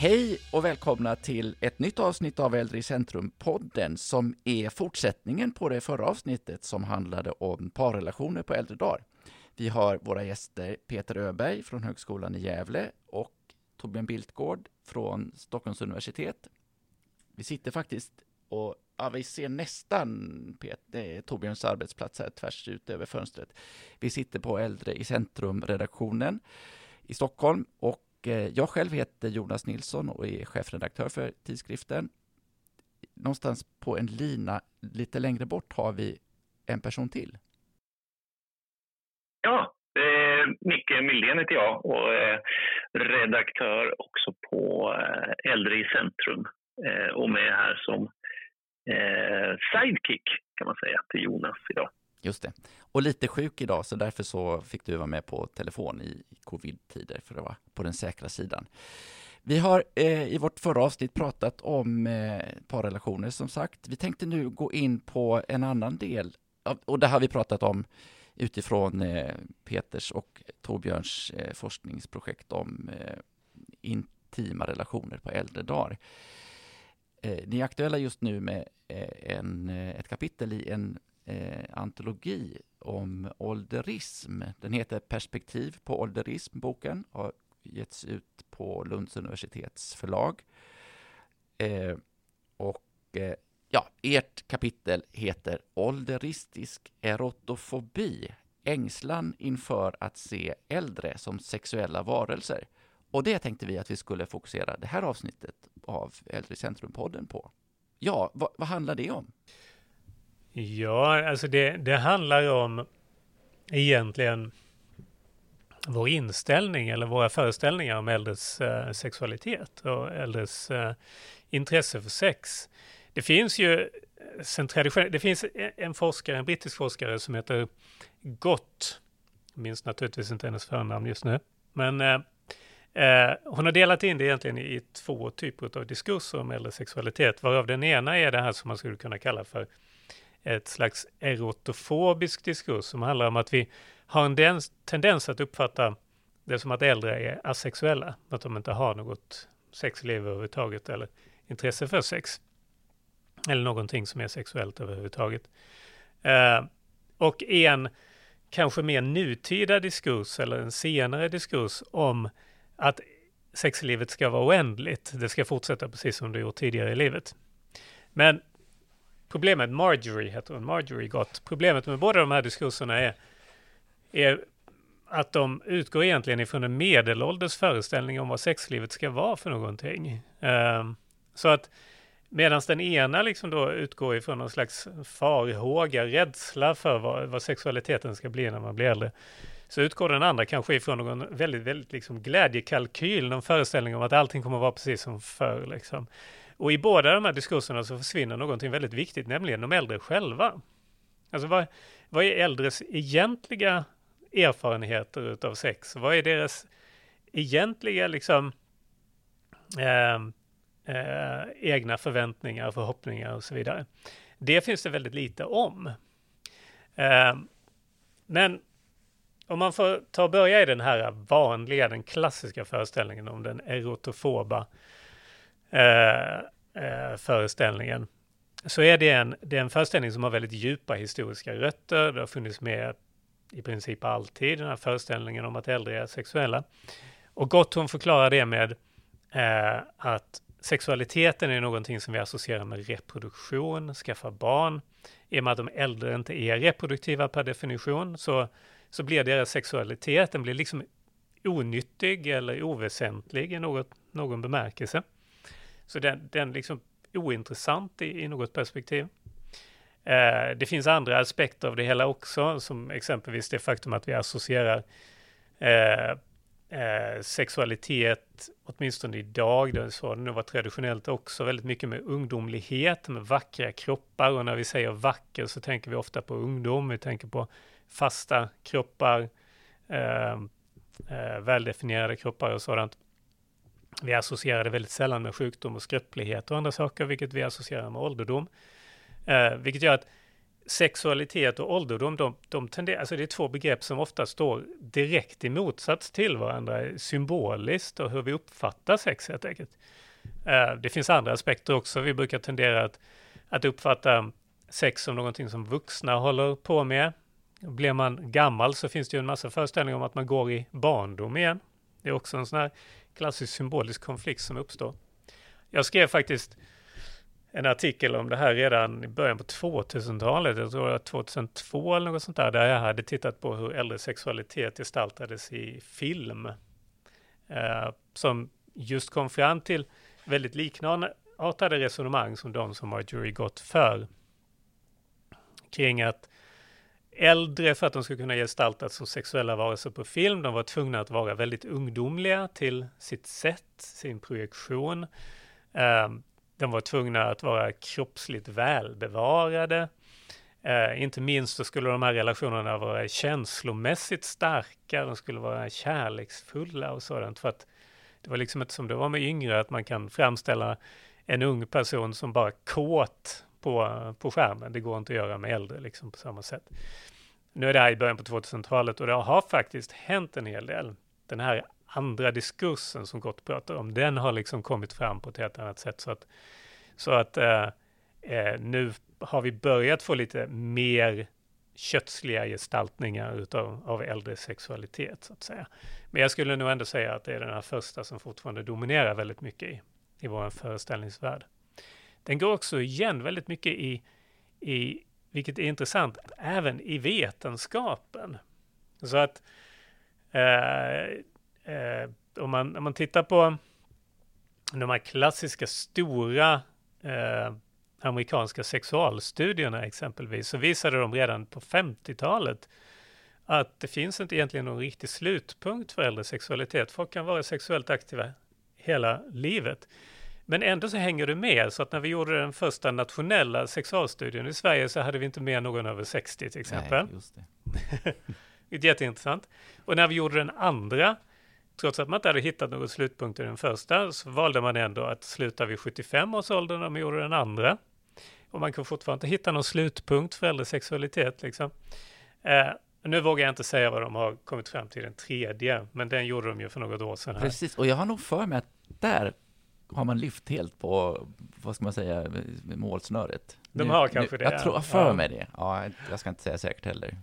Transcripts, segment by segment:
Hej och välkomna till ett nytt avsnitt av Äldre i centrum-podden som är fortsättningen på det förra avsnittet som handlade om parrelationer på äldre dagar. Vi har våra gäster Peter Öberg från Högskolan i Gävle och Torbjörn Biltgård från Stockholms universitet. Vi sitter faktiskt och ja, vi ser nästan Peter, eh, Torbjörns arbetsplats här tvärs ut över fönstret. Vi sitter på Äldre i centrum-redaktionen i Stockholm och Eh, jag själv heter Jonas Nilsson och är chefredaktör för tidskriften. Någonstans på en lina lite längre bort har vi en person till. Ja, eh, Micke Myldén heter jag och är redaktör också på eh, Äldre i centrum eh, och med här som eh, sidekick kan man säga till Jonas idag. Just det. Och lite sjuk idag, så därför så fick du vara med på telefon i covid-tider, för att vara på den säkra sidan. Vi har eh, i vårt förra avsnitt pratat om eh, parrelationer, som sagt. Vi tänkte nu gå in på en annan del, och det har vi pratat om utifrån eh, Peters och Torbjörns eh, forskningsprojekt om eh, intima relationer på äldre dagar. Eh, ni är aktuella just nu med eh, en, eh, ett kapitel i en eh, antologi om ålderism. Den heter Perspektiv på ålderism, boken, har getts ut på Lunds universitets förlag. Eh, och eh, ja, ert kapitel heter Ålderistisk erotofobi, ängslan inför att se äldre som sexuella varelser. Och det tänkte vi att vi skulle fokusera det här avsnittet av Äldre Centrum-podden på. Ja, vad, vad handlar det om? Ja, alltså det, det handlar om egentligen vår inställning eller våra föreställningar om äldres eh, sexualitet och äldres eh, intresse för sex. Det finns ju eh, sen det finns en forskare, en brittisk forskare som heter Gott, jag minns naturligtvis inte hennes förnamn just nu, men eh, eh, hon har delat in det egentligen i två typer av diskurser om äldre sexualitet, varav den ena är det här som man skulle kunna kalla för ett slags erotofobisk diskurs som handlar om att vi har en tendens att uppfatta det som att äldre är asexuella, att de inte har något sexliv överhuvudtaget eller intresse för sex. Eller någonting som är sexuellt överhuvudtaget. Eh, och en kanske mer nutida diskurs eller en senare diskurs om att sexlivet ska vara oändligt. Det ska fortsätta precis som det gjort tidigare i livet. Men problemet, Marjorie heter hon, Marjorie Gott. Problemet med båda de här diskurserna är, är att de utgår egentligen ifrån en medelålders föreställning om vad sexlivet ska vara för någonting. Um, så att medan den ena liksom då utgår ifrån någon slags farhåga, rädsla för vad, vad, sexualiteten ska bli när man blir äldre, så utgår den andra kanske ifrån någon väldigt, väldigt liksom glädjekalkyl, någon föreställning om att allting kommer att vara precis som förr. Liksom. Och i båda de här diskurserna så försvinner någonting väldigt viktigt, nämligen de äldre själva. Alltså vad, vad är äldres egentliga erfarenheter utav sex? Vad är deras egentliga liksom eh, eh, egna förväntningar, förhoppningar och så vidare? Det finns det väldigt lite om. Eh, men om man får ta och börja i den här vanliga, den klassiska föreställningen om den erotofoba Eh, eh, föreställningen så är det en, det är en föreställning som har väldigt djupa historiska rötter. Det har funnits med i princip alltid, den här föreställningen om att äldre är sexuella. Och Gotthon förklarar det med eh, att sexualiteten är någonting som vi associerar med reproduktion, skaffa barn. I och med att de äldre inte är reproduktiva per definition så, så blir deras sexualitet, den blir liksom onyttig eller oväsentlig i något, någon bemärkelse. Så den, den liksom ointressant i, i något perspektiv. Eh, det finns andra aspekter av det hela också, som exempelvis det faktum att vi associerar eh, eh, sexualitet, åtminstone idag, det så det nog var traditionellt också, väldigt mycket med ungdomlighet, med vackra kroppar. Och när vi säger vacker så tänker vi ofta på ungdom, vi tänker på fasta kroppar, eh, eh, väldefinierade kroppar och sådant. Vi associerar det väldigt sällan med sjukdom och skröplighet och andra saker, vilket vi associerar med ålderdom. Eh, vilket gör att sexualitet och ålderdom, de, de tenderar, alltså det är två begrepp som ofta står direkt i motsats till varandra, symboliskt och hur vi uppfattar sex helt enkelt. Eh, det finns andra aspekter också. Vi brukar tendera att, att uppfatta sex som någonting som vuxna håller på med. Blir man gammal så finns det ju en massa föreställningar om att man går i barndom igen. Det är också en sån här klassisk symbolisk konflikt som uppstår. Jag skrev faktiskt en artikel om det här redan i början på 2000-talet, jag tror det var 2002 eller något sånt där, där jag hade tittat på hur äldre sexualitet gestaltades i film. Eh, som just kom fram till väldigt liknande resonemang som de som Marjorie gått för. Kring att äldre, för att de skulle kunna gestaltas som sexuella varelser på film, de var tvungna att vara väldigt ungdomliga till sitt sätt, sin projektion. Ehm, de var tvungna att vara kroppsligt välbevarade. Ehm, inte minst så skulle de här relationerna vara känslomässigt starka, de skulle vara kärleksfulla och sådant. För att det var liksom inte som det var med yngre, att man kan framställa en ung person som bara kåt på, på skärmen. Det går inte att göra med äldre liksom på samma sätt. Nu är det här i början på 2000-talet och det har faktiskt hänt en hel del. Den här andra diskursen som Gott pratar om, den har liksom kommit fram på ett helt annat sätt. Så att, så att eh, eh, nu har vi börjat få lite mer kötsliga gestaltningar utav, av äldre sexualitet, så att säga. Men jag skulle nog ändå säga att det är den här första som fortfarande dominerar väldigt mycket i, i vår föreställningsvärld. Den går också igen väldigt mycket i, i, vilket är intressant, även i vetenskapen. Så att eh, eh, om, man, om man tittar på de här klassiska stora eh, amerikanska sexualstudierna exempelvis, så visade de redan på 50-talet att det finns inte egentligen någon riktig slutpunkt för äldre sexualitet. Folk kan vara sexuellt aktiva hela livet. Men ändå så hänger det med, så att när vi gjorde den första nationella sexualstudien i Sverige så hade vi inte med någon över 60 till exempel. Nej, just det. det är jätteintressant. Och när vi gjorde den andra Trots att man inte hade hittat någon slutpunkt i den första så valde man ändå att sluta vid 75 års ålder när man gjorde den andra. Och man kan fortfarande inte hitta någon slutpunkt för äldre sexualitet. Liksom. Eh, nu vågar jag inte säga vad de har kommit fram till den tredje, men den gjorde de ju för något år sedan. Här. Precis, och jag har nog för mig att där har man lyft helt på, vad ska man säga, målsnöret. De har nu, kanske nu, det. Jag tror, jag för mig det. Ja, jag ska inte säga säkert heller.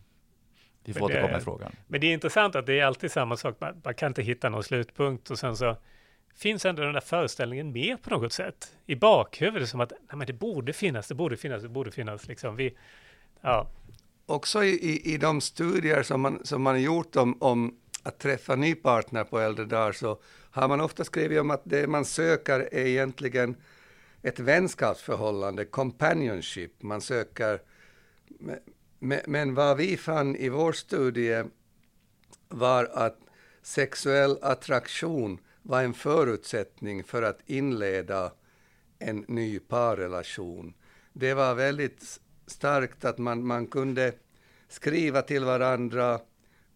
Vi får återkomma i frågan. Men det är intressant att det är alltid samma sak. Man, man, kan inte hitta någon slutpunkt och sen så finns ändå den där föreställningen med på något sätt i bakhuvudet som att nej, men det borde finnas, det borde finnas, det borde finnas. Liksom. Vi, ja. Också i, i de studier som man, som man gjort om, om att träffa ny partner på äldre dagar så har man ofta skrivit om att det man söker är egentligen ett vänskapsförhållande, companionship. Man söker men, men vad vi fann i vår studie var att sexuell attraktion var en förutsättning för att inleda en ny parrelation. Det var väldigt starkt att man, man kunde skriva till varandra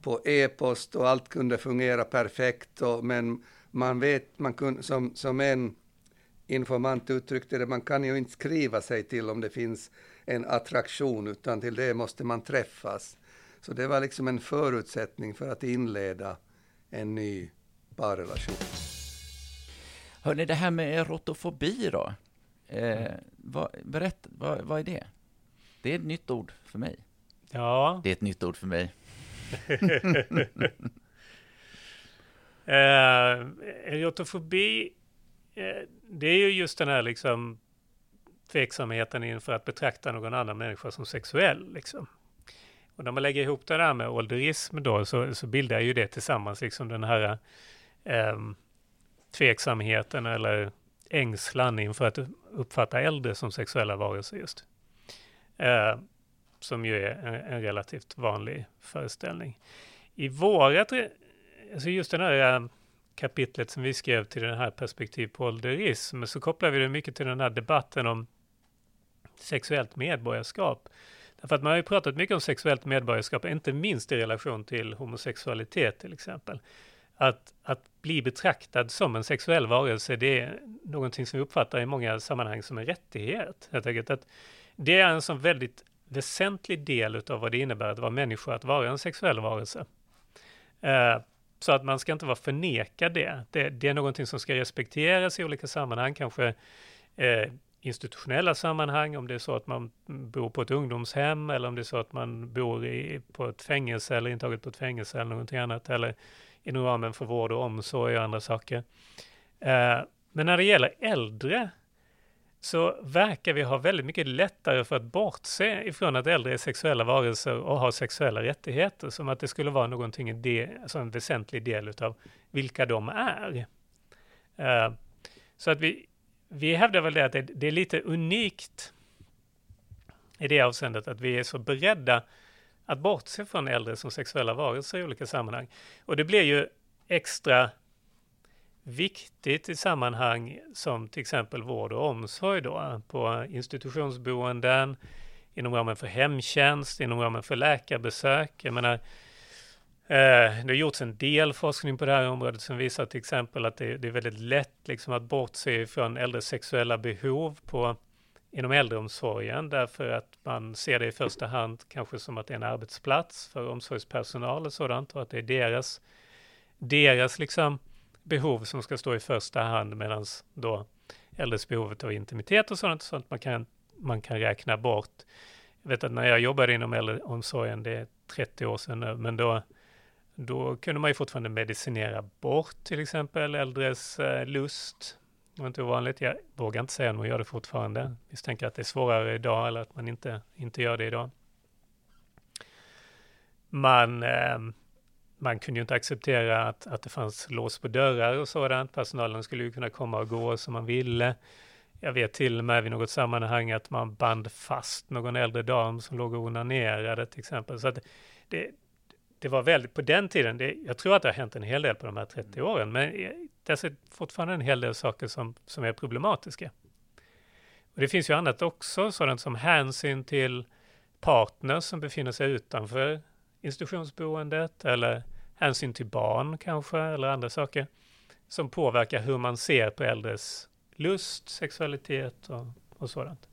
på e-post och allt kunde fungera perfekt. Och, men man vet, man kunde, som, som en informant uttryckte det, man kan ju inte skriva sig till om det finns en attraktion, utan till det måste man träffas. Så det var liksom en förutsättning för att inleda en ny parrelation. Hörni, det här med erotofobi då? Eh, vad, berätta, vad, vad är det? Det är ett nytt ord för mig. Ja. Det är ett nytt ord för mig. eh, erotofobi, eh, det är ju just den här liksom tveksamheten inför att betrakta någon annan människa som sexuell. Liksom. Och när man lägger ihop det där med ålderism då så, så bildar ju det tillsammans liksom den här eh, tveksamheten eller ängslan inför att uppfatta äldre som sexuella varelser just. Eh, som ju är en, en, relativt vanlig föreställning. I vårat, alltså just den här eh, kapitlet som vi skrev till den här perspektiv på ålderism, så kopplar vi det mycket till den här debatten om sexuellt medborgarskap. Därför att man har ju pratat mycket om sexuellt medborgarskap, inte minst i relation till homosexualitet till exempel. Att, att bli betraktad som en sexuell varelse, det är någonting som vi uppfattar i många sammanhang som en rättighet. Helt enkelt. att det är en sån väldigt väsentlig del av vad det innebär att vara människa, att vara en sexuell varelse. Eh, så att man ska inte vara förnekad det. det. Det är någonting som ska respekteras i olika sammanhang, kanske eh, institutionella sammanhang, om det är så att man bor på ett ungdomshem eller om det är så att man bor i, på ett fängelse eller intaget på ett fängelse eller någonting annat, eller inom ramen för vård och omsorg och andra saker. Eh, men när det gäller äldre så verkar vi ha väldigt mycket lättare för att bortse ifrån att äldre är sexuella varelser och har sexuella rättigheter, som att det skulle vara någonting, alltså en väsentlig del av vilka de är. Uh, så att vi, vi hävdar väl det att det, det, är lite unikt i det avseendet att vi är så beredda att bortse från äldre som sexuella varelser i olika sammanhang. Och det blir ju extra viktigt i sammanhang som till exempel vård och omsorg då, på institutionsboenden, inom ramen för hemtjänst, inom ramen för läkarbesök. Jag menar, eh, det har gjorts en del forskning på det här området som visar till exempel att det, det är väldigt lätt liksom att bortse från äldres sexuella behov på, inom äldreomsorgen därför att man ser det i första hand kanske som att det är en arbetsplats för omsorgspersonal och sådant och att det är deras, deras liksom behov som ska stå i första hand medan då äldres behovet av intimitet och sånt, sånt man kan, man kan räkna bort. Jag vet att när jag jobbade inom äldreomsorgen, det är 30 år sedan nu, men då, då kunde man ju fortfarande medicinera bort till exempel äldres eh, lust. Det var inte ovanligt. Jag vågar inte säga om man gör det fortfarande. Misstänker att det är svårare idag eller att man inte, inte gör det idag. Man eh, man kunde ju inte acceptera att, att det fanns lås på dörrar och sådant. Personalen skulle ju kunna komma och gå som man ville. Jag vet till och med vid något sammanhang att man band fast någon äldre dam som låg och onanerade till exempel. Så att det, det var väldigt, på den tiden, det, jag tror att det har hänt en hel del på de här 30 åren, men det är fortfarande en hel del saker som, som är problematiska. Och det finns ju annat också, sådant som hänsyn till partners som befinner sig utanför institutionsboendet eller hänsyn till barn kanske eller andra saker som påverkar hur man ser på äldres lust, sexualitet och, och sådant.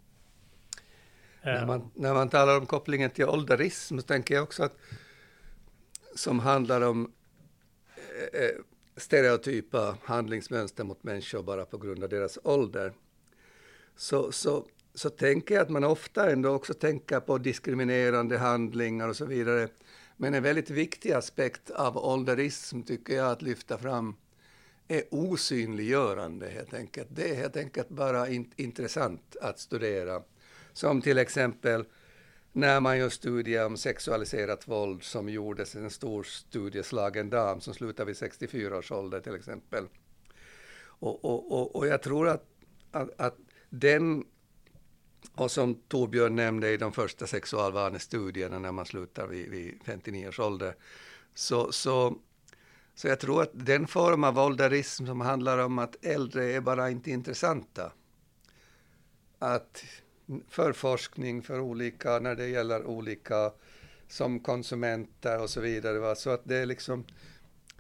När man, när man talar om kopplingen till ålderism så tänker jag också att som handlar om eh, eh, stereotypa handlingsmönster mot människor bara på grund av deras ålder. Så, så, så tänker jag att man ofta ändå också tänker på diskriminerande handlingar och så vidare men en väldigt viktig aspekt av ålderism tycker jag att lyfta fram är osynliggörande helt enkelt. Det är helt enkelt bara in, intressant att studera. Som till exempel när man gör studier om sexualiserat våld som gjordes en stor studie, Slagen dam, som slutade vid 64 års ålder till exempel. Och, och, och, och jag tror att, att, att den och som Torbjörn nämnde i de första sexualvanestudierna när man slutar vid, vid 59 års ålder, så, så, så jag tror att den form av ålderism som handlar om att äldre är bara inte intressanta. Att för forskning, för olika, när det gäller olika som konsumenter och så vidare. Va? Så att det är liksom,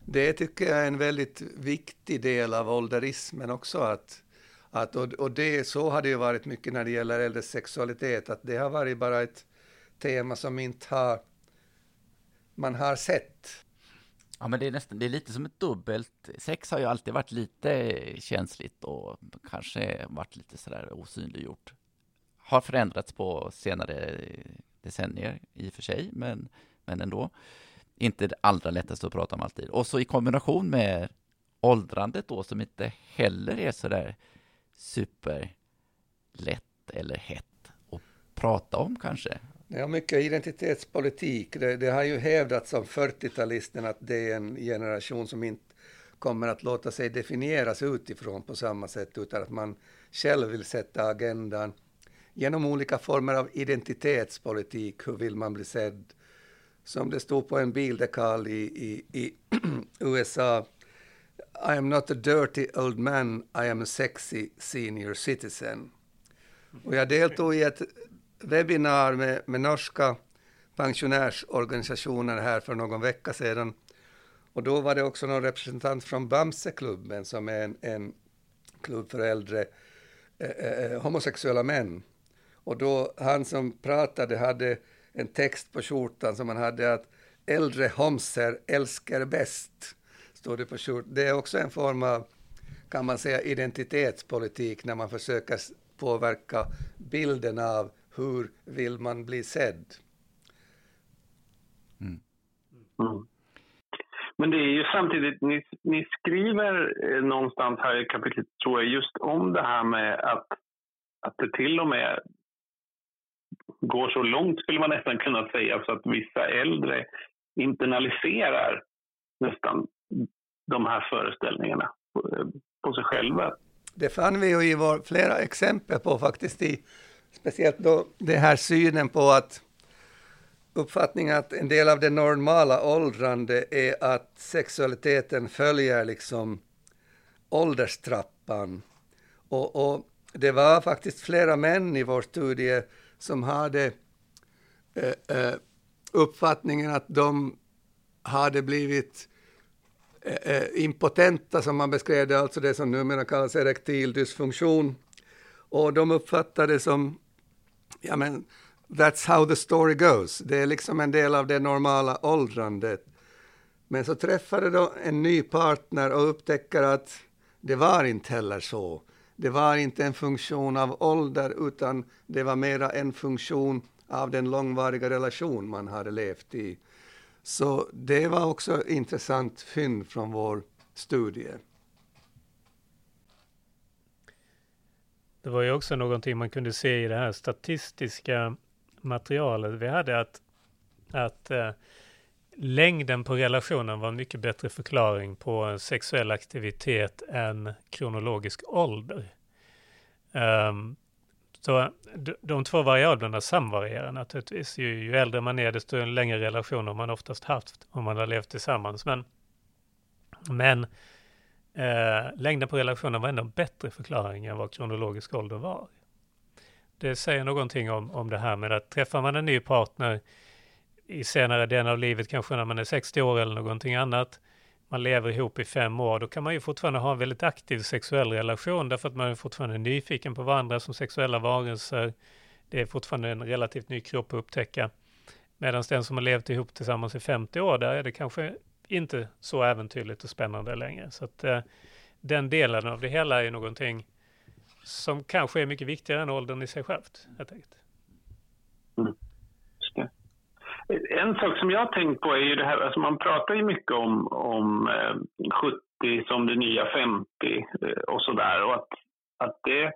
det tycker jag är en väldigt viktig del av ålderismen också, att att, och, och det, så har det ju varit mycket när det gäller äldres sexualitet, att det har varit bara ett tema som inte har, man har sett. Ja, men det är nästan, det är lite som ett dubbelt, sex har ju alltid varit lite känsligt och kanske varit lite sådär osynliggjort. Har förändrats på senare decennier i och för sig, men, men ändå. Inte det allra lättaste att prata om alltid. Och så i kombination med åldrandet då, som inte heller är sådär superlätt eller hett att prata om kanske? Ja, mycket identitetspolitik. Det, det har ju hävdats av 40-talisterna att det är en generation som inte kommer att låta sig definieras utifrån på samma sätt, utan att man själv vill sätta agendan genom olika former av identitetspolitik. Hur vill man bli sedd? Som det stod på en bildekal i, i, i USA i am not a dirty old man, I am a sexy senior citizen. Och jag deltog i ett webbinar med, med norska pensionärsorganisationer här för någon vecka sedan. Och då var det också någon representant från Bamseklubben som är en, en klubb för äldre eh, eh, eh homosexuella män. Och då han som pratade hade en text på skjortan som han hade att äldre homser älskar bäst. Står det på skjortan. Det är också en form av, kan man säga, identitetspolitik när man försöker påverka bilden av hur vill man bli sedd. Mm. Mm. Men det är ju samtidigt, ni, ni skriver eh, någonstans här i kapitlet, tror jag, just om det här med att, att det till och med går så långt, skulle man nästan kunna säga, så att vissa äldre internaliserar nästan de här föreställningarna på, på sig själva. Det fann vi ju i vår, flera exempel på faktiskt, i, speciellt då det här synen på att uppfattningen att en del av det normala åldrande är att sexualiteten följer liksom ålderstrappan. Och, och det var faktiskt flera män i vår studie som hade eh, eh, uppfattningen att de hade blivit eh Eh, eh, impotenta, som man beskrev det, alltså det som numera kallas erektil dysfunktion. Och de uppfattade det som, ja men, that's how the story goes. Det är liksom en del av det normala åldrandet. Men så träffade de en ny partner och upptäcker att det var inte heller så. Det var inte en funktion av ålder, utan det var mera en funktion av den långvariga relation man hade levt i. Så det var också intressant fynd från vår studie. Det var ju också någonting man kunde se i det här statistiska materialet vi hade att, att eh, längden på relationen var en mycket bättre förklaring på sexuell aktivitet än kronologisk ålder. Um, så de, två variablerna samvarierar naturligtvis. Ju, ju äldre man är, desto längre relationer man oftast haft om man har levt tillsammans. Men, men eh, längden på relationen var ändå en bättre förklaring än vad kronologisk ålder var det säger någonting om, om det här med att träffar man en ny partner i senare delen av livet, kanske när man är 60 år eller någonting annat, man lever ihop i fem år, då kan man ju fortfarande ha en väldigt aktiv sexuell relation därför att man är fortfarande nyfiken på varandra som sexuella varelser. Det är fortfarande en relativt ny kropp att upptäcka. Medan den som har levt ihop tillsammans i 50 år, där är det kanske inte så äventyrligt och spännande längre. Så att eh, den delen av det hela är någonting som kanske är mycket viktigare än åldern i sig självt, helt enkelt. Mm. En sak som jag har tänkt på är ju det här, alltså man pratar ju mycket om, om eh, 70 som det nya 50 eh, och sådär. Och att, att det,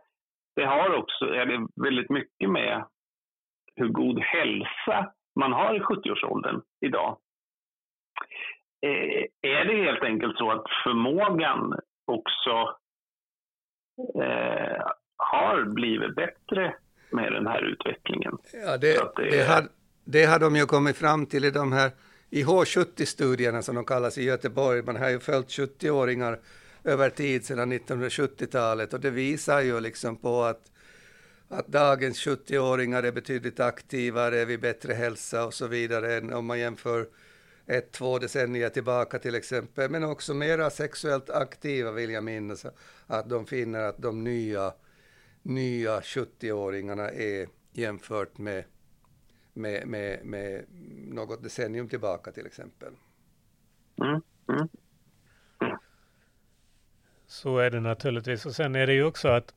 det har också, det väldigt mycket med hur god hälsa man har i 70-årsåldern idag. Eh, är det helt enkelt så att förmågan också eh, har blivit bättre med den här utvecklingen. Ja, det, det, det, det har de ju kommit fram till i de här IH70-studierna som de kallas i Göteborg. Man har ju följt 70-åringar över tid sedan 1970-talet och det visar ju liksom på att, att dagens 70-åringar är betydligt aktivare, vid bättre hälsa och så vidare än om man jämför ett, två decennier tillbaka till exempel, men också mera sexuellt aktiva vill jag minnas, att de finner att de nya, nya 70-åringarna är jämfört med, med, med, med något decennium tillbaka till exempel. Mm. Mm. Så är det naturligtvis. Och sen är det ju också att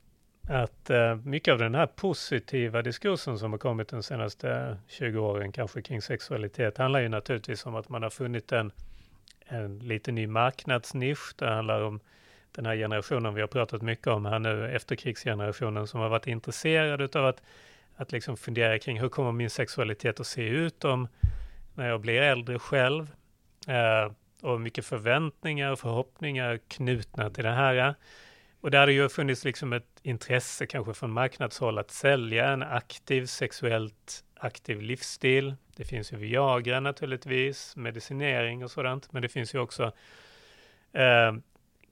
att uh, mycket av den här positiva diskursen som har kommit de senaste 20 åren, kanske kring sexualitet, handlar ju naturligtvis om att man har funnit en, en lite ny marknadsnisch. Det handlar om den här generationen vi har pratat mycket om här nu, efterkrigsgenerationen som har varit intresserad av att, att liksom fundera kring hur kommer min sexualitet att se ut om när jag blir äldre själv? Eh, och mycket förväntningar och förhoppningar knutna till det här. Och där har det ju funnits liksom ett intresse kanske från marknadshåll att sälja en aktiv, sexuellt aktiv livsstil. Det finns ju Viagra naturligtvis, medicinering och sådant, men det finns ju också eh,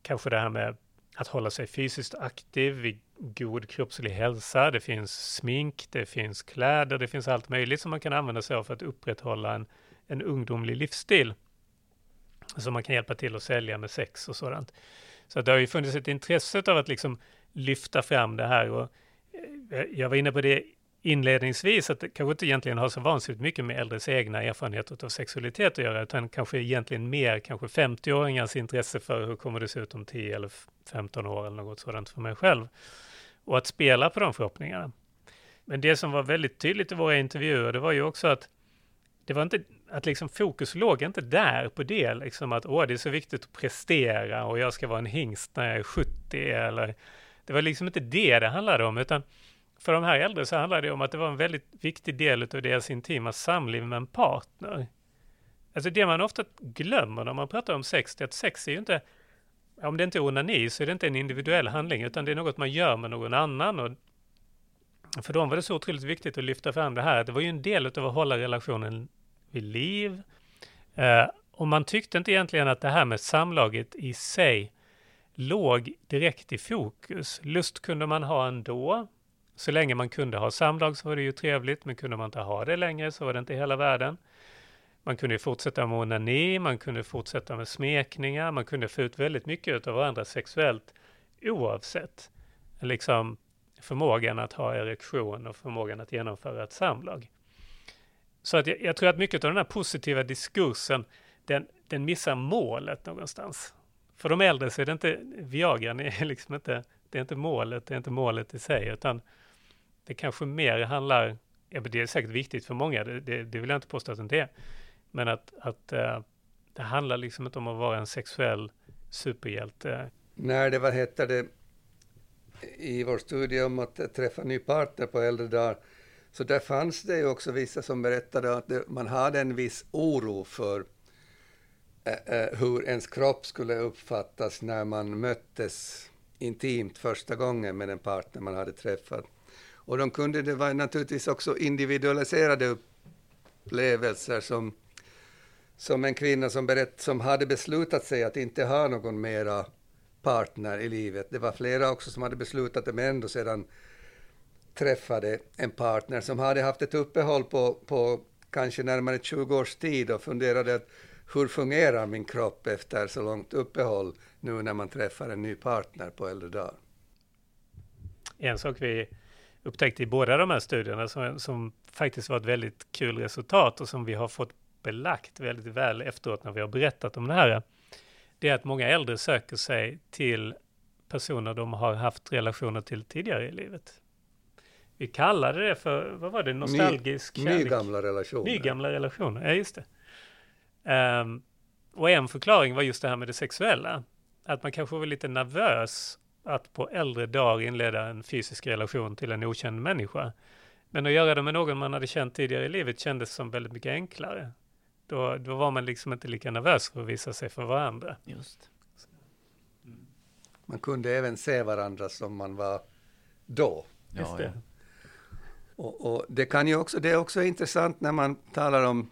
kanske det här med att hålla sig fysiskt aktiv Vi god kroppslig hälsa. Det finns smink, det finns kläder, det finns allt möjligt som man kan använda sig av för att upprätthålla en, en ungdomlig livsstil. Som man kan hjälpa till att sälja med sex och sådant. Så det har ju funnits ett intresse av att liksom lyfta fram det här och eh, jag var inne på det inledningsvis att det kanske inte egentligen har så vansinnigt mycket med äldres egna erfarenheter av sexualitet att göra, utan kanske egentligen mer kanske 50-åringars intresse för hur kommer det se ut om 10 eller 15 år eller något sådant för mig själv. Och att spela på de förhoppningarna. Men det som var väldigt tydligt i våra intervjuer, det var ju också att det var inte att liksom fokus låg inte där på det, liksom att åh, det är så viktigt att prestera och jag ska vara en hingst när jag är 70 eller det var liksom inte det det handlade om, utan för de här äldre så handlade det om att det var en väldigt viktig del av deras intima samliv med en partner. Alltså det man ofta glömmer när man pratar om sex, det är att sex är ju inte, om det inte är onani så är det inte en individuell handling, utan det är något man gör med någon annan. Och för dem var det så otroligt viktigt att lyfta fram det här, det var ju en del av att hålla relationen vid liv. Eh, och man tyckte inte egentligen att det här med samlaget i sig låg direkt i fokus. Lust kunde man ha ändå. Så länge man kunde ha samlag så var det ju trevligt, men kunde man inte ha det längre så var det inte hela världen. Man kunde fortsätta med onani, man kunde fortsätta med smekningar, man kunde få ut väldigt mycket av varandra sexuellt oavsett liksom förmågan att ha erektion och förmågan att genomföra ett samlag. Så att jag, jag, tror att mycket av den här positiva diskursen, den, den missar målet någonstans. För de äldre så är det inte, Viagran är liksom inte, det är inte målet, det är inte målet i sig, utan det kanske mer handlar, ja, det är säkert viktigt för många, det, det, det vill jag inte påstå att det inte är, men att, att uh, det handlar liksom inte om att vara en sexuell superhjälte. När det, vad hette det, i vår studie om att träffa ny partner på äldre dagar, så där fanns det ju också vissa som berättade att det, man hade en viss oro för eh, eh, hur ens kropp skulle uppfattas när man möttes intimt första gången med en partner man hade träffat. Och de kunde, det var naturligtvis också individualiserade upplevelser som, som en kvinna som, berätt, som hade beslutat sig att inte ha någon mera partner i livet. Det var flera också som hade beslutat det, men ändå sedan träffade en partner som hade haft ett uppehåll på, på kanske närmare 20 års tid och funderade att hur fungerar min kropp efter så långt uppehåll nu när man träffar en ny partner på äldre dagar? En sak vi upptäckte i båda de här studierna som, som faktiskt var ett väldigt kul resultat och som vi har fått belagt väldigt väl efteråt när vi har berättat om det här, det är att många äldre söker sig till personer de har haft relationer till tidigare i livet. Vi kallade det för, vad var det, nostalgisk Ny, kärlek? Nygamla relationer. Nygamla relationer, ja just det. Um, och en förklaring var just det här med det sexuella. Att man kanske var lite nervös att på äldre dagar inleda en fysisk relation till en okänd människa. Men att göra det med någon man hade känt tidigare i livet kändes som väldigt mycket enklare. Då, då var man liksom inte lika nervös för att visa sig för varandra. Just. Mm. Man kunde även se varandra som man var då. Just det. Och, och, det, kan ju också, det är också intressant när man talar om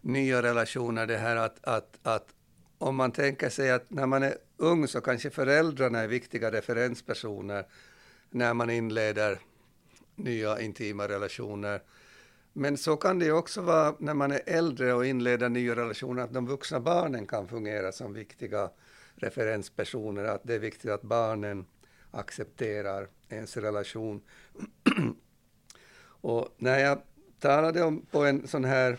nya relationer, det här att, att, att om man tänker sig att när man är ung så kanske föräldrarna är viktiga referenspersoner när man inleder nya intima relationer. Men så kan det ju också vara när man är äldre och inleder nya relationer, att de vuxna barnen kan fungera som viktiga referenspersoner, att det är viktigt att barnen accepterar ens relation. och när jag talade om på en sån här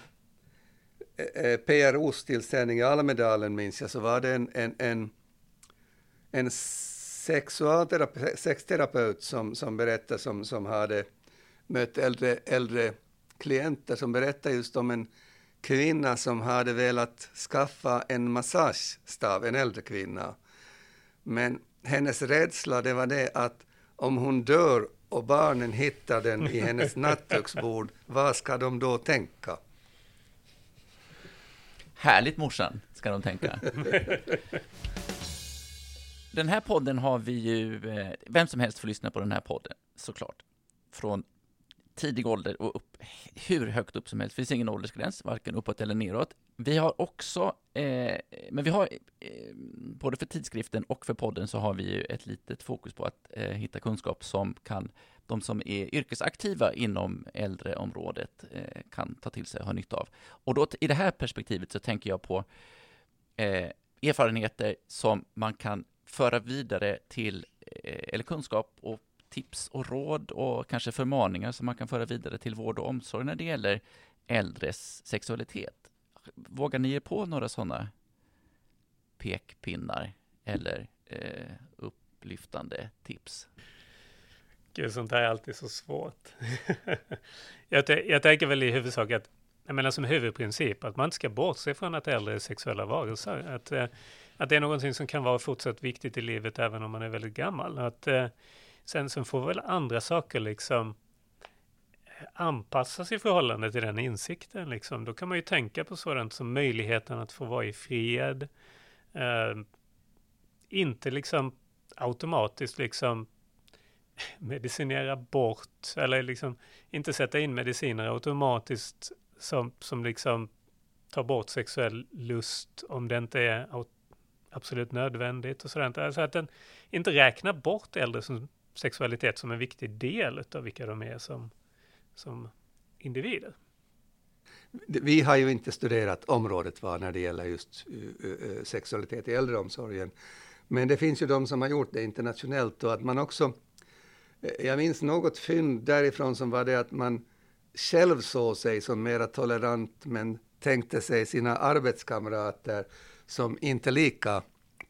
eh, eh PRO-tillställning i Almedalen, minns jag, så var det en, en, en, en sexterapeut som, som berättade, som, som hade mött äldre, äldre klienter, som berättade just om en kvinna som hade velat skaffa en massagestav, en äldre kvinna. Men hennes rädsla det var det att om hon dör och barnen hittar den i hennes nattduksbord, vad ska de då tänka? Härligt morsan, ska de tänka. Den här podden har vi ju, eh, vem som helst får lyssna på den här podden, såklart. Från tidig ålder och upp, hur högt upp som helst. Det finns ingen åldersgräns, varken uppåt eller neråt. Vi har också, eh, men vi har, eh, både för tidskriften och för podden så har vi ju ett litet fokus på att eh, hitta kunskap som kan, de som är yrkesaktiva inom äldreområdet eh, kan ta till sig och ha nytta av. Och då i det här perspektivet så tänker jag på eh, erfarenheter som man kan föra vidare till, eh, eller kunskap och tips och råd och kanske förmaningar som man kan föra vidare till vård och omsorg när det gäller äldres sexualitet. Vågar ni ge på några sådana pekpinnar eller eh, upplyftande tips? Gud, sånt här är alltid så svårt. jag, jag tänker väl i huvudsak att, jag menar som huvudprincip, att man inte ska bortse från att äldre är sexuella varelser. Att, eh, att det är någonting som kan vara fortsatt viktigt i livet även om man är väldigt gammal. Att, eh, sen, sen får väl andra saker liksom eh, anpassas i förhållande till den insikten. Liksom. Då kan man ju tänka på sådant som möjligheten att få vara i fred. Eh, inte liksom automatiskt liksom medicinera bort eller liksom inte sätta in mediciner automatiskt som, som liksom tar bort sexuell lust om det inte är absolut nödvändigt och sådant. Alltså att den inte räknar bort äldre som sexualitet som en viktig del av vilka de är som, som individer. Vi har ju inte studerat området var när det gäller just eh, eh, sexualitet i äldreomsorgen. Men det finns ju de som har gjort det internationellt och att man också eh, jag minns något fynd därifrån som var det att man själv såg sig som mera tolerant men tänkte sig sina arbetskamrater som inte är lika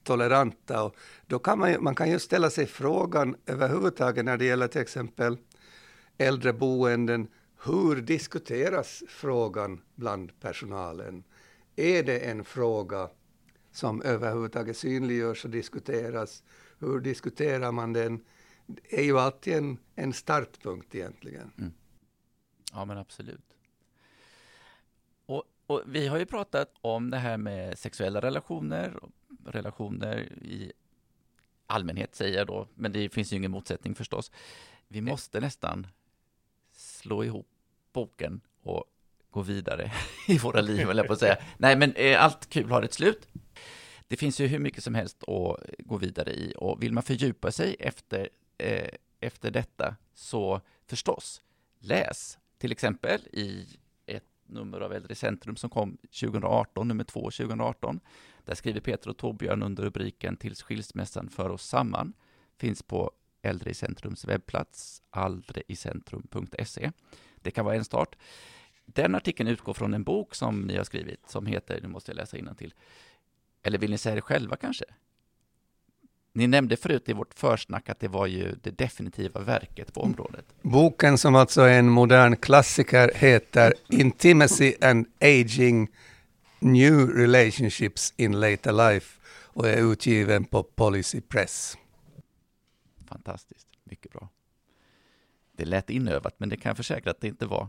toleranta. Och då kan man, man kan ju ställa sig frågan överhuvudtaget när det gäller till exempel äldreboenden, hur diskuteras frågan bland personalen? Är det en fråga som överhuvudtaget synliggörs och diskuteras? Hur diskuterar man den? Det är ju alltid en, en startpunkt egentligen. Mm. Ja, men absolut. Och, vi har ju pratat om det här med sexuella relationer, relationer i allmänhet säger jag då, men det finns ju ingen motsättning förstås. Vi måste nästan slå ihop boken och gå vidare i våra liv, eller på att säga. Nej, men eh, allt kul har ett slut. Det finns ju hur mycket som helst att gå vidare i och vill man fördjupa sig efter, eh, efter detta så förstås, läs till exempel i nummer av Äldre Centrum som kom 2018, nummer två 2018. Där skriver Peter och Torbjörn under rubriken Tills skilsmässan för oss samman. Finns på Äldre i Centrums webbplats, aldreicentrum.se. Det kan vara en start. Den artikeln utgår från en bok som ni har skrivit som heter, nu måste jag läsa till. Eller vill ni säga det själva kanske? Ni nämnde förut i vårt försnack att det var ju det definitiva verket på området. Boken som alltså är en modern klassiker heter Intimacy and Aging New Relationships in Later Life och är utgiven på Policy Press. Fantastiskt, mycket bra. Det lät inövat, men det kan jag försäkra att det inte var.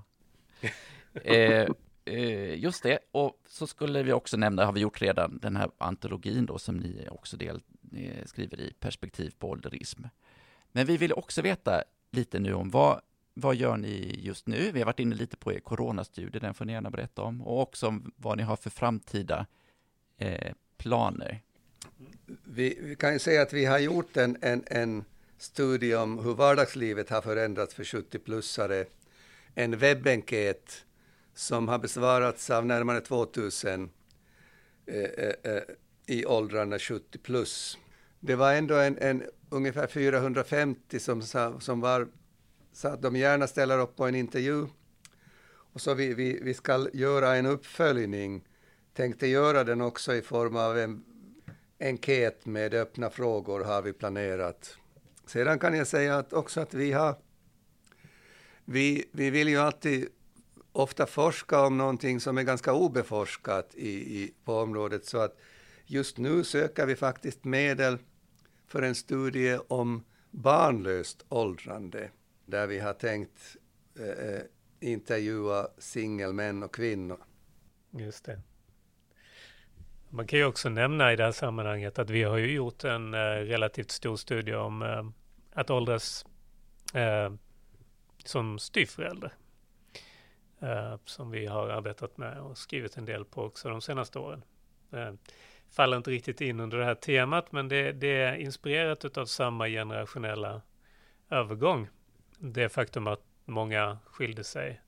eh, eh, just det, och så skulle vi också nämna, har vi gjort redan, den här antologin då som ni också del, Eh, skriver i Perspektiv på ålderism. Men vi vill också veta lite nu om vad, vad gör ni just nu? Vi har varit inne lite på er coronastudie, den får ni gärna berätta om, och också om vad ni har för framtida eh, planer. Vi, vi, kan ju säga att vi har gjort en, en, en studie om hur vardagslivet har förändrats för 70-plussare, en webbenkät som har besvarats av närmare 2000 eh, eh, eh i åldrarna 70 plus. Det var ändå en, en ungefär 450 som, sa, som var, sa att de gärna ställer upp på en intervju. Och så vi, vi, vi ska göra en uppföljning, tänkte göra den också i form av en enkät med öppna frågor har vi planerat. Sedan kan jag säga att också att vi har vi, vi vill ju alltid ofta forska om någonting som är ganska obeforskat i, i, på området. Så att just nu söker vi faktiskt medel för en studie om barnlöst åldrande, där vi har tänkt eh, eh, intervjua singelmän och kvinnor. Just det. Man kan ju också nämna i det här sammanhanget att vi har ju gjort en eh, relativt stor studie om eh, att åldras eh, som styvförälder eh, som vi har arbetat med och skrivit en del på också de senaste åren. Eh, Faller inte riktigt in under det här temat, men det, det är inspirerat av samma generationella övergång. Det faktum att många skilde sig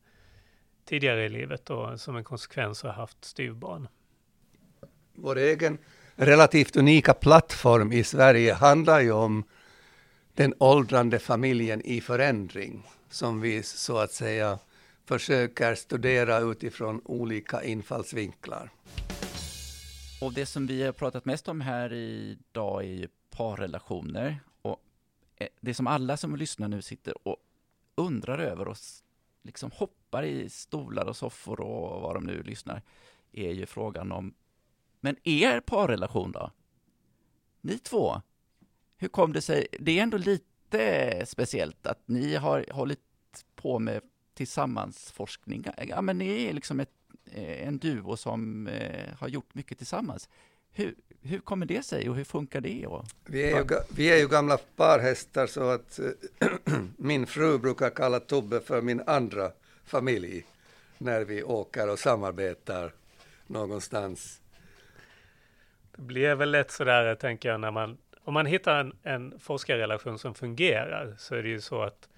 tidigare i livet och som en konsekvens har haft styvbarn. Vår egen relativt unika plattform i Sverige handlar ju om den åldrande familjen i förändring som vi så att säga försöker studera utifrån olika infallsvinklar. Och det som vi har pratat mest om här idag är ju parrelationer. Och eh, det som alla som lyssnar nu sitter och undrar över och liksom hoppar i stolar och soffor och vad de nu lyssnar, är ju frågan om, men er parrelation då? Ni två, hur kom det sig? Det är ändå lite speciellt att ni har hållit på med tillsammansforskning. Ja, men ni är liksom ett, en duo som eh, har gjort mycket tillsammans. Hur, hur kommer det sig och hur funkar det? Och... Vi, är ju, vi är ju gamla parhästar så att äh, min fru brukar kalla Tobbe för min andra familj när vi åker och samarbetar någonstans. Det blir väl lätt sådär, tänker jag, när man om man hittar en, en forskarrelation som fungerar så är det ju så att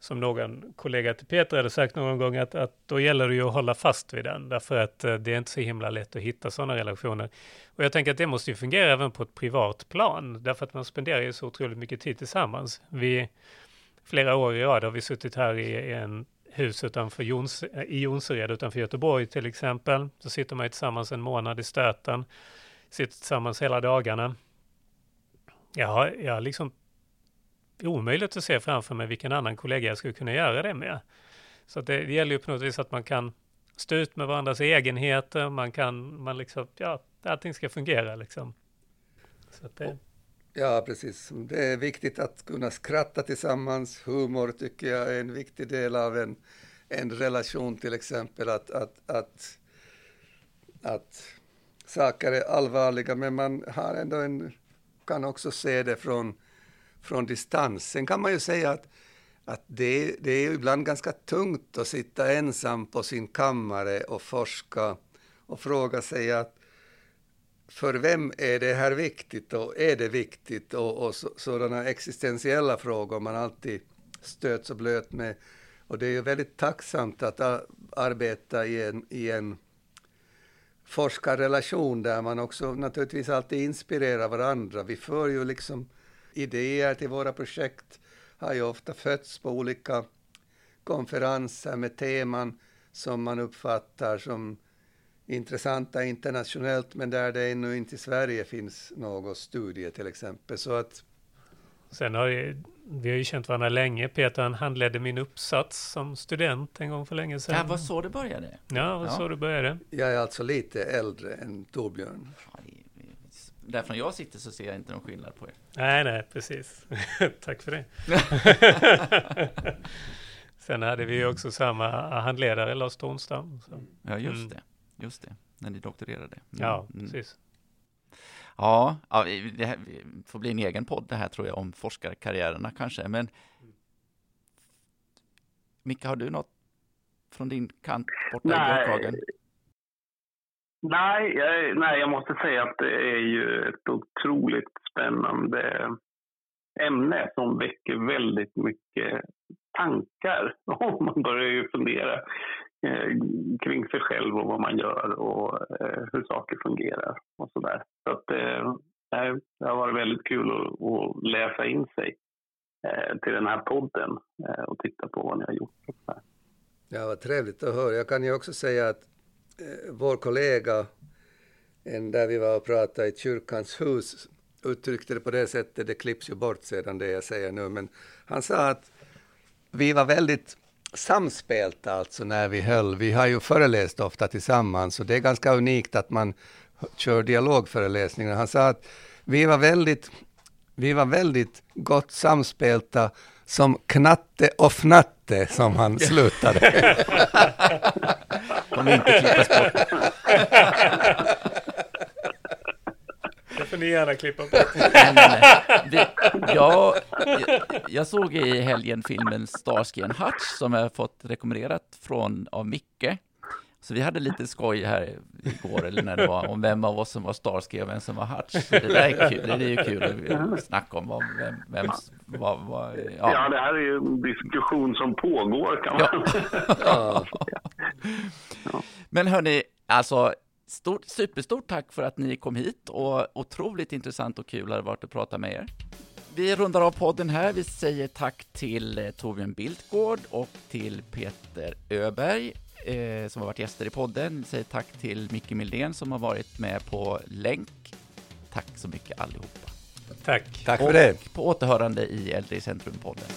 som någon kollega till Peter hade sagt någon gång att, att då gäller det ju att hålla fast vid den därför att eh, det är inte så himla lätt att hitta sådana relationer. Och jag tänker att det måste ju fungera även på ett privat plan därför att man spenderar ju så otroligt mycket tid tillsammans. Vi, flera år i rad har vi suttit här i en hus utanför Jons, eh, i Jonsered utanför Göteborg till exempel. Så sitter man ju tillsammans en månad i stöten, sitter tillsammans hela dagarna. Jag har, jag har liksom omöjligt att se framför mig vilken annan kollega jag skulle kunna göra det med. Så det, det gäller ju på något vis att man kan stå ut med varandras egenheter, man kan, man liksom, ja, allting ska fungera liksom. Det... Ja, precis. Det är viktigt att kunna skratta tillsammans. Humor tycker jag är en viktig del av en, en relation till exempel. Att, att, att, att saker är allvarliga, men man har ändå en, kan också se det från från distans. Sen kan man ju säga att, att det, det är ibland ganska tungt att sitta ensam på sin kammare och forska och fråga sig att för vem är det här viktigt och är det viktigt och, och så, sådana existentiella frågor man alltid stöts och blöt med. Och det är ju väldigt tacksamt att arbeta i en, i en forskarrelation där man också naturligtvis alltid inspirerar varandra. Vi för ju liksom idéer till våra projekt har ju ofta fötts på olika konferenser med teman som man uppfattar som intressanta internationellt, men där det ännu inte i Sverige finns någon studie till exempel. Så att Sen har vi, vi har ju känt varandra länge. Peter han handledde min uppsats som student en gång för länge sedan. Ja, var så det började? Ja, var ja. så det började. Jag är alltså lite äldre än Torbjörn därifrån jag sitter så ser jag inte någon skillnad på er. Nej, nej, precis. Tack för det. Sen hade vi också samma handledare, Lars Tornstam. Ja, just mm. det. Just det, när ni doktorerade. Mm. Ja, mm. precis. Ja, ja det här får bli en egen podd det här tror jag om forskarkarriärerna kanske. Men Micke, har du något från din kant borta Nej. i Björkhagen? Nej jag, nej, jag måste säga att det är ju ett otroligt spännande ämne som väcker väldigt mycket tankar. Och man börjar ju fundera eh, kring sig själv och vad man gör och eh, hur saker fungerar och sådär. Så att eh, det har varit väldigt kul att, att läsa in sig eh, till den här podden eh, och titta på vad ni har gjort. Ja, vad trevligt att höra. Jag kan ju också säga att vår kollega, en där vi var och pratade i kyrkans hus, uttryckte det på det sättet, det klipps ju bort sedan det jag säger nu, men han sa att vi var väldigt samspelta alltså när vi höll. Vi har ju föreläst ofta tillsammans och det är ganska unikt att man kör dialogföreläsningar. Han sa att vi var väldigt, vi var väldigt gott samspelta som knatte och fnatte som han slutade. Kommer inte klippas bort. Det får ni gärna klippa bort. Det, jag, jag såg i helgen filmen Starsky and Hutch som jag fått rekommenderat från av Micke. Så vi hade lite skoj här igår, eller när det var, om vem av oss som var Starsky och vem som var Hutch. Så det där är kul, det är ju kul att snacka om vem, vem vad, vad, ja. ja, det här är ju en diskussion som pågår kan man ja. ja. Men hörni, alltså stort, superstort tack för att ni kom hit och otroligt intressant och kul har det varit att prata med er. vi rundar av podden här. Vi säger tack till eh, Torbjörn Biltgård och till Peter Öberg eh, som har varit gäster i podden. Säger tack till Micke Mildén som har varit med på länk. Tack så mycket allihopa. Tack. Tack för det. På återhörande i Äldre i Centrum-podden.